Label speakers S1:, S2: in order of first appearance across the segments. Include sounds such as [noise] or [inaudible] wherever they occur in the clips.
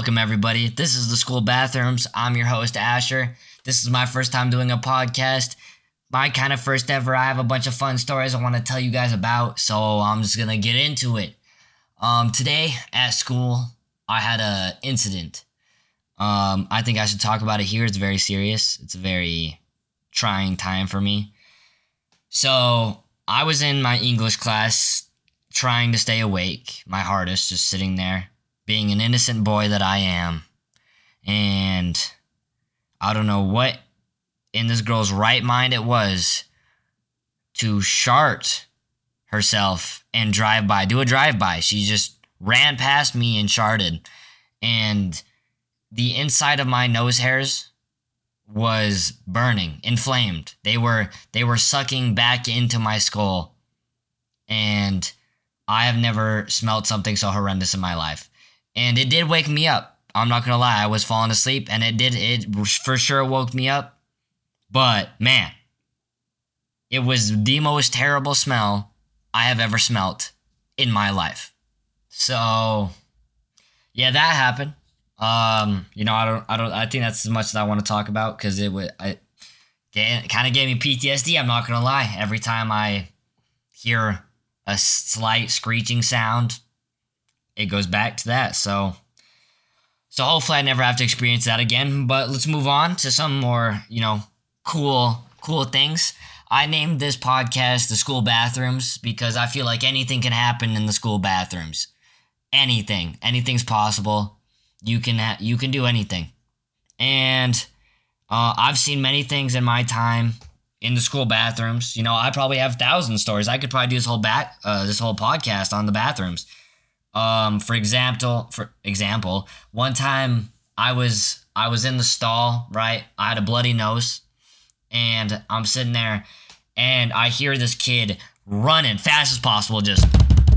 S1: Welcome, everybody. This is the school bathrooms. I'm your host, Asher. This is my first time doing a podcast. My kind of first ever. I have a bunch of fun stories I want to tell you guys about, so I'm just gonna get into it. Um, today at school, I had a incident. Um, I think I should talk about it here. It's very serious. It's a very trying time for me. So I was in my English class, trying to stay awake, my hardest, just sitting there being an innocent boy that I am. And I don't know what in this girl's right mind it was to shart herself and drive by, do a drive by. She just ran past me and sharted. And the inside of my nose hairs was burning, inflamed. They were they were sucking back into my skull. And I have never smelled something so horrendous in my life and it did wake me up. I'm not gonna lie, I was falling asleep, and it did. It for sure woke me up. But man, it was the most terrible smell I have ever smelt in my life. So, yeah, that happened. Um, you know, I don't, I don't, I think that's as much as I want to talk about because it would, I, kind of gave me PTSD. I'm not gonna lie. Every time I hear a slight screeching sound, it goes back to that. So, so hopefully I never have to experience that again. But let's move on to some more, you know, cool, cool things. I named this podcast the school bathrooms because I feel like anything can happen in the school bathrooms. Anything, anything's possible. You can ha- you can do anything, and uh, I've seen many things in my time in the school bathrooms. You know, I probably have thousand stories. I could probably do this whole back uh, this whole podcast on the bathrooms. Um, for example, for example, one time I was I was in the stall, right? I had a bloody nose, and I'm sitting there, and I hear this kid running fast as possible, just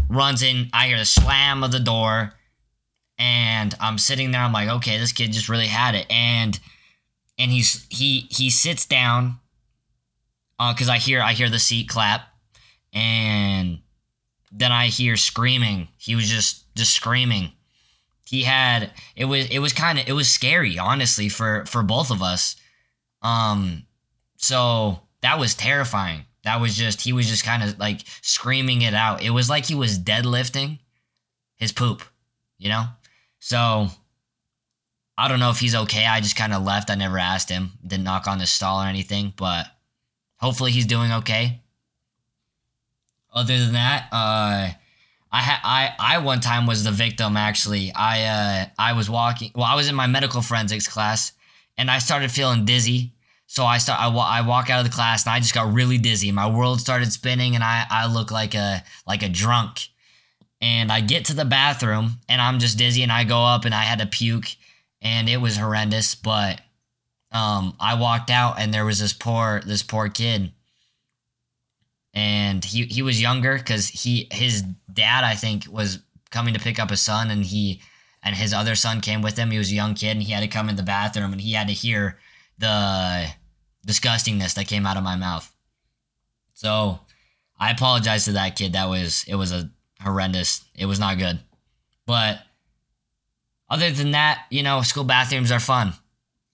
S1: runs in. I hear the slam of the door, and I'm sitting there. I'm like, okay, this kid just really had it, and and he's he he sits down, uh, cause I hear I hear the seat clap, and then I hear screaming. He was just just screaming. He had it was it was kind of it was scary, honestly, for for both of us. Um, so that was terrifying. That was just he was just kind of like screaming it out. It was like he was deadlifting his poop, you know. So I don't know if he's okay. I just kind of left. I never asked him. Didn't knock on his stall or anything, but hopefully he's doing okay. Other than that, uh, I ha- I I one time was the victim. Actually, I uh, I was walking. Well, I was in my medical forensics class, and I started feeling dizzy. So I start I, I walk out of the class, and I just got really dizzy. My world started spinning, and I I look like a like a drunk. And I get to the bathroom, and I'm just dizzy, and I go up, and I had to puke, and it was horrendous. But um, I walked out, and there was this poor this poor kid and he he was younger because he his dad I think was coming to pick up his son, and he and his other son came with him. He was a young kid, and he had to come in the bathroom, and he had to hear the disgustingness that came out of my mouth. So I apologize to that kid. That was it was a horrendous. It was not good, but other than that, you know, school bathrooms are fun.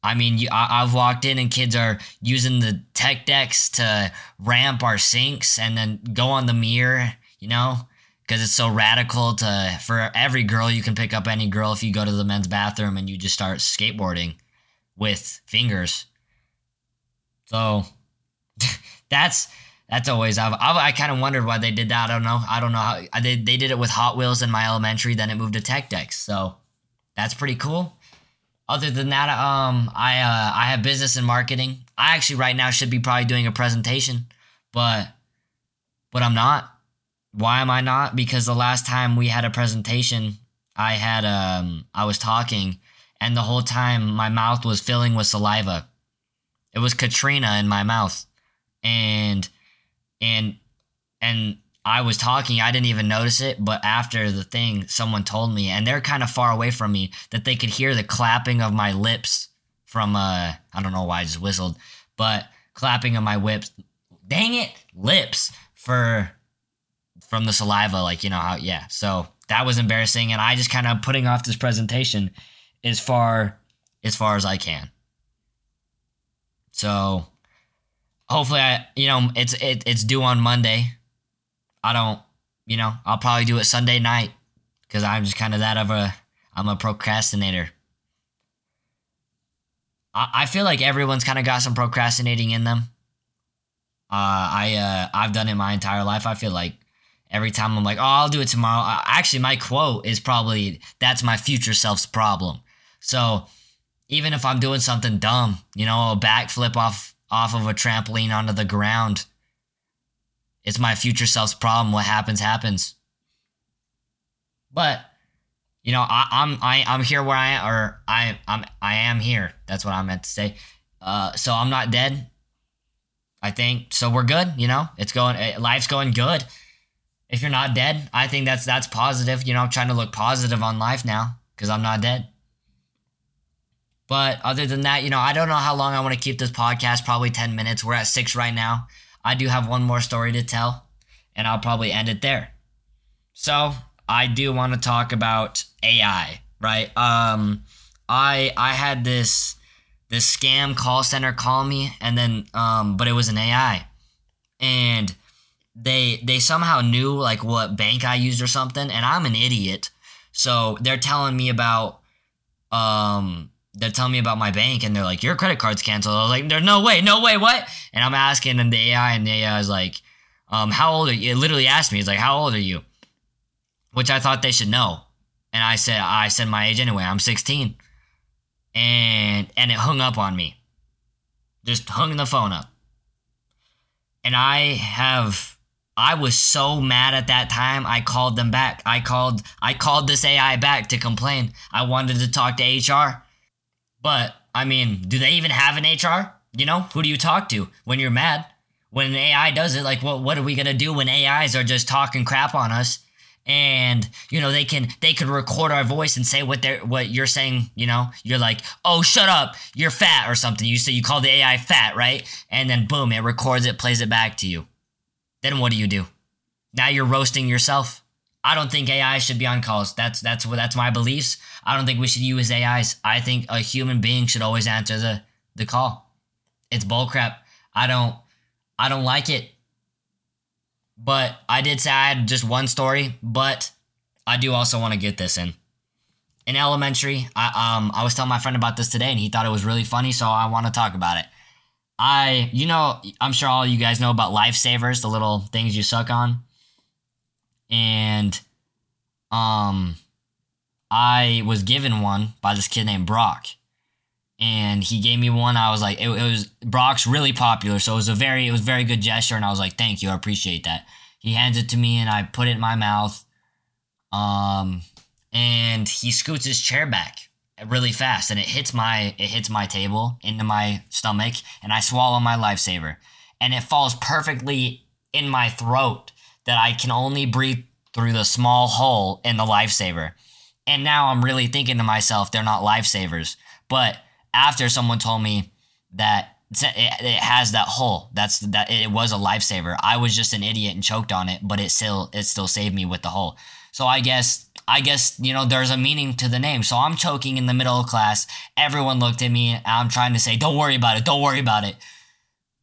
S1: I mean, you, I, have walked in and kids are using the tech decks to ramp our sinks and then go on the mirror, you know, because it's so radical to for every girl you can pick up any girl if you go to the men's bathroom and you just start skateboarding with fingers. So [laughs] that's that's always I've, I've i kind of wondered why they did that. I don't know. I don't know how they they did it with Hot Wheels in my elementary. Then it moved to tech decks. So that's pretty cool other than that, um, I uh, I have business and marketing. I actually right now should be probably doing a presentation, but but I'm not. Why am I not? Because the last time we had a presentation, I had um I was talking, and the whole time my mouth was filling with saliva. It was Katrina in my mouth, and and and I was talking, I didn't even notice it, but after the thing, someone told me, and they're kind of far away from me, that they could hear the clapping of my lips from uh I don't know why I just whistled, but clapping of my whips. Dang it, lips for from the saliva, like you know how yeah. So that was embarrassing, and I just kind of putting off this presentation as far as far as I can. So hopefully I you know it's it, it's due on Monday. I don't you know I'll probably do it Sunday night because I'm just kind of that of a I'm a procrastinator. I, I feel like everyone's kind of got some procrastinating in them. Uh, I uh, I've done it my entire life. I feel like every time I'm like, oh, I'll do it tomorrow. Uh, actually, my quote is probably that's my future self's problem. So even if I'm doing something dumb, you know, a backflip off off of a trampoline onto the ground, it's my future self's problem. What happens happens. But you know, I, I'm I, I'm here where I am, or I I'm I am here. That's what I meant to say. Uh, so I'm not dead. I think so. We're good. You know, it's going. Eh, life's going good. If you're not dead, I think that's that's positive. You know, I'm trying to look positive on life now because I'm not dead. But other than that, you know, I don't know how long I want to keep this podcast. Probably 10 minutes. We're at six right now. I do have one more story to tell, and I'll probably end it there. So I do want to talk about AI, right? Um, I I had this this scam call center call me, and then um, but it was an AI, and they they somehow knew like what bank I used or something, and I'm an idiot, so they're telling me about um they're telling me about my bank and they're like, your credit card's canceled. I was like, there's no way, no way, what? And I'm asking and the AI and the AI is like, um, how old are you? It literally asked me, it's like, how old are you? Which I thought they should know. And I said, I said my age anyway. I'm 16. And and it hung up on me. Just hung the phone up. And I have I was so mad at that time. I called them back. I called I called this AI back to complain. I wanted to talk to HR. But I mean, do they even have an HR? You know, who do you talk to when you're mad? When an AI does it, like what what are we gonna do when AIs are just talking crap on us? And you know they can they could record our voice and say what they're what you're saying. You know, you're like, oh, shut up, you're fat or something. You say you call the AI fat, right? And then boom, it records it, plays it back to you. Then what do you do? Now you're roasting yourself. I don't think AI should be on calls. That's that's what that's my beliefs. I don't think we should use AIs. I think a human being should always answer the the call. It's bullcrap. I don't I don't like it. But I did say I had just one story, but I do also want to get this in. In elementary, I um I was telling my friend about this today and he thought it was really funny, so I want to talk about it. I you know, I'm sure all you guys know about lifesavers, the little things you suck on and um I was given one by this kid named Brock. And he gave me one. I was like, it, it, was Brock's really popular, so it was a very, it was very good gesture. And I was like, thank you, I appreciate that. He hands it to me, and I put it in my mouth. Um, and he scoots his chair back really fast, and it hits my, it hits my table into my stomach, and I swallow my lifesaver, and it falls perfectly in my throat that I can only breathe through the small hole in the lifesaver. And now I'm really thinking to myself, they're not lifesavers. But after someone told me that it, has that hole, that's that it was a lifesaver. I was just an idiot and choked on it, but it still it still saved me with the hole. So I guess I guess you know there's a meaning to the name. So I'm choking in the middle of class. Everyone looked at me. I'm trying to say, "Don't worry about it. Don't worry about it,"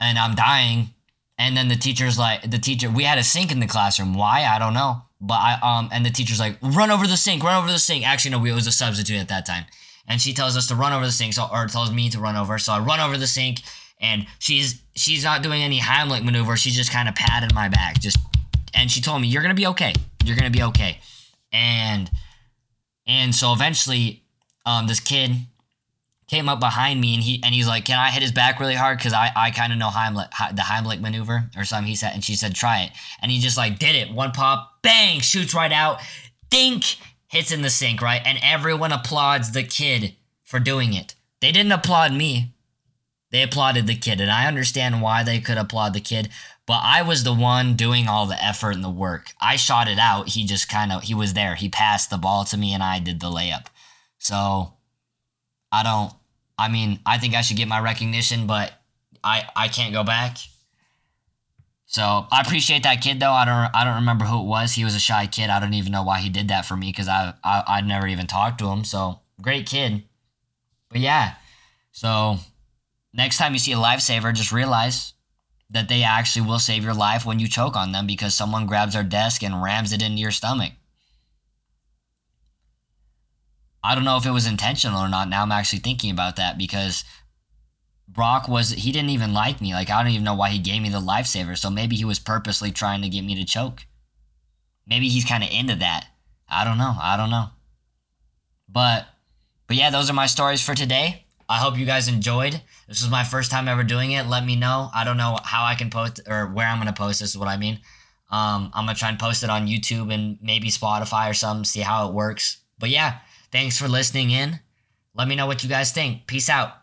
S1: and I'm dying. And then the teacher's like, the teacher, we had a sink in the classroom. Why? I don't know. But I, um, and the teacher's like, run over the sink, run over the sink. Actually, no, we, it was a substitute at that time. And she tells us to run over the sink, so, or tells me to run over. So I run over the sink, and she's, she's not doing any Heimlich maneuver. She's just kind of patting my back. Just, and she told me, you're going to be okay. You're going to be okay. And, and so eventually, um, this kid, came up behind me and he and he's like, "Can I hit his back really hard? Because I I kind of know Heimlich, the Heimlich maneuver or something." He said, and she said, "Try it." And he just like did it. One pop, bang, shoots right out, dink, hits in the sink, right? And everyone applauds the kid for doing it. They didn't applaud me. They applauded the kid, and I understand why they could applaud the kid. But I was the one doing all the effort and the work. I shot it out. He just kind of he was there. He passed the ball to me, and I did the layup. So I don't. I mean, I think I should get my recognition, but I I can't go back. So I appreciate that kid though. I don't I don't remember who it was. He was a shy kid. I don't even know why he did that for me because I, I I'd never even talked to him. So great kid. But yeah, so next time you see a lifesaver, just realize that they actually will save your life when you choke on them because someone grabs their desk and rams it into your stomach. I don't know if it was intentional or not. Now I'm actually thinking about that because Brock was he didn't even like me. Like I don't even know why he gave me the lifesaver. So maybe he was purposely trying to get me to choke. Maybe he's kind of into that. I don't know. I don't know. But but yeah, those are my stories for today. I hope you guys enjoyed. This was my first time ever doing it. Let me know. I don't know how I can post or where I'm gonna post this is what I mean. Um, I'm gonna try and post it on YouTube and maybe Spotify or something, see how it works. But yeah, thanks for listening in. Let me know what you guys think. Peace out.